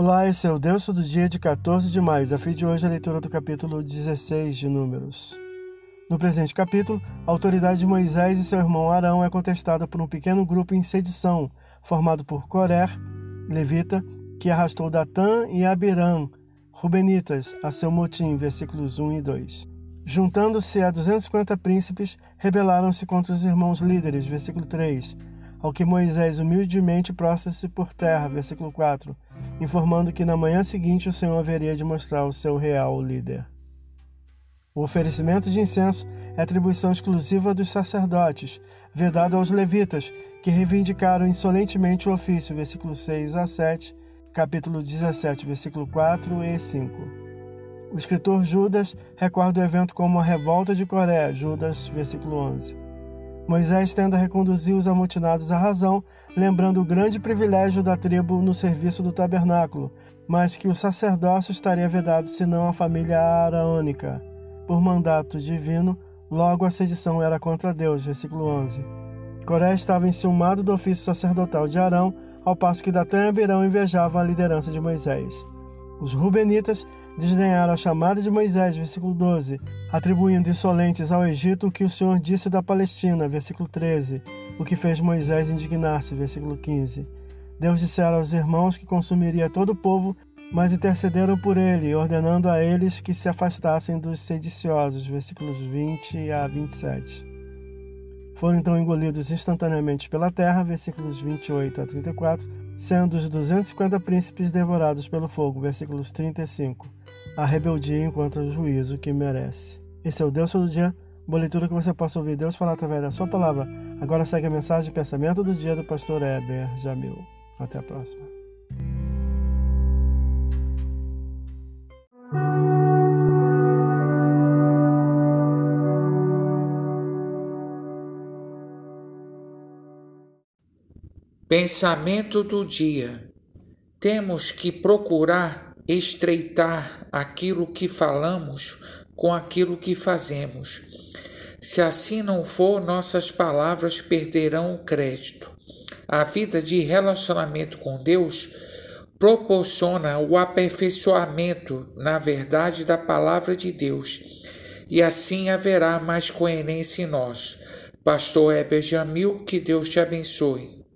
Olá, esse é o Deus do dia de 14 de maio. A fim de hoje a leitura do capítulo 16 de Números. No presente capítulo, a autoridade de Moisés e seu irmão Arão é contestada por um pequeno grupo em sedição, formado por Coré, levita, que arrastou Datã e Abiram, rubenitas, a seu motim, versículos 1 e 2. Juntando-se a 250 príncipes, rebelaram-se contra os irmãos líderes, versículo 3, ao que Moisés humildemente prostra-se por terra, versículo 4, informando que na manhã seguinte o Senhor haveria de mostrar o seu real líder. O oferecimento de incenso é atribuição exclusiva dos sacerdotes, vedado aos levitas, que reivindicaram insolentemente o ofício, versículo 6 a 7, capítulo 17, versículo 4 e 5. O escritor Judas recorda o evento como a revolta de Coré, Judas, versículo 11. Moisés tenta reconduzir os amotinados à razão, lembrando o grande privilégio da tribo no serviço do tabernáculo, mas que o sacerdócio estaria vedado senão a família araônica. Por mandato divino, logo a sedição era contra Deus. Versículo 11. Coré estava enciumado do ofício sacerdotal de Arão, ao passo que Datã e Abirão invejavam a liderança de Moisés. Os Rubenitas desdenharam a chamada de Moisés, versículo 12, atribuindo insolentes ao Egito o que o Senhor disse da Palestina, versículo 13, o que fez Moisés indignar-se, versículo 15. Deus dissera aos irmãos que consumiria todo o povo, mas intercederam por ele, ordenando a eles que se afastassem dos sediciosos, versículos 20 a 27. Foram então engolidos instantaneamente pela terra, versículos 28 a 34, sendo os 250 príncipes devorados pelo fogo, versículos 35 a rebeldia enquanto o juízo que merece. Esse é o Deus todo dia, boa leitura que você possa ouvir Deus falar através da sua palavra. Agora segue a mensagem de pensamento do dia do pastor Heber Jamil. Até a próxima. Pensamento do dia. Temos que procurar estreitar aquilo que falamos com aquilo que fazemos. Se assim não for, nossas palavras perderão o crédito. A vida de relacionamento com Deus proporciona o aperfeiçoamento na verdade da palavra de Deus, e assim haverá mais coerência em nós. Pastor Heber Jamil, que Deus te abençoe.